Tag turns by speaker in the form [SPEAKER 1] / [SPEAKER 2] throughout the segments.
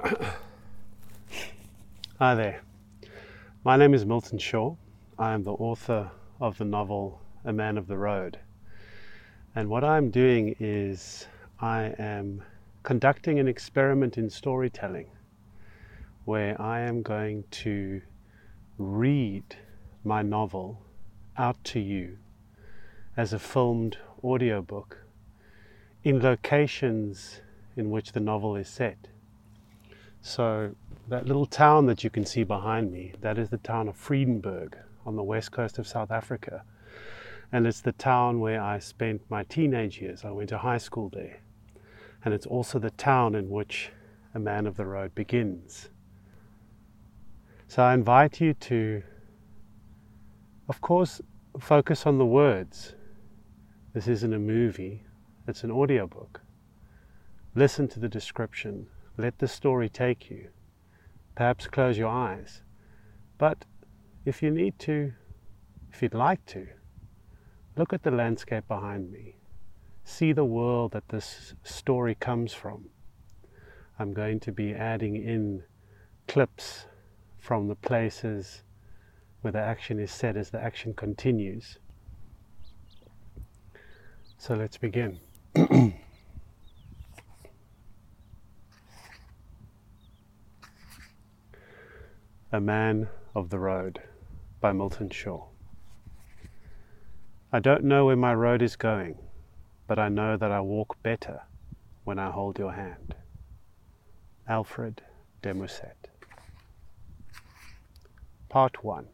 [SPEAKER 1] Hi there. My name is Milton Schorr. I am the author of the novel A Man of the Road. And what I'm doing is I am conducting an experiment in storytelling where I am going to read my novel out to you as a filmed audiobook in locations in which the novel is set. So, that little town that you can see behind me, that is the town of Vredenburg on the west coast of South Africa. And it's the town where I spent my teenage years. I went to high school there. And it's also the town in which A Man of the Road begins. So I invite you to, of course, focus on the words. This isn't a movie, it's an audiobook. Listen to the description, let the story take you. Perhaps close your eyes. But if you need to, if you'd like to, look at the landscape behind me. See the world that this story comes from. I'm going to be adding in clips from the places where the action is set as the action continues. So let's begin. A Man of the Road by Milton Schorr. I don't know where my road is going, but I know that I walk better when I hold your hand. Alfred de Musset. Part 1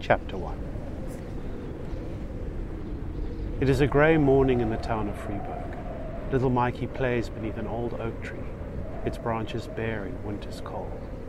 [SPEAKER 1] Chapter 1 It is a grey morning in the town of Freeburg. Little Mikey plays beneath an old oak tree its branches bare in winter's cold.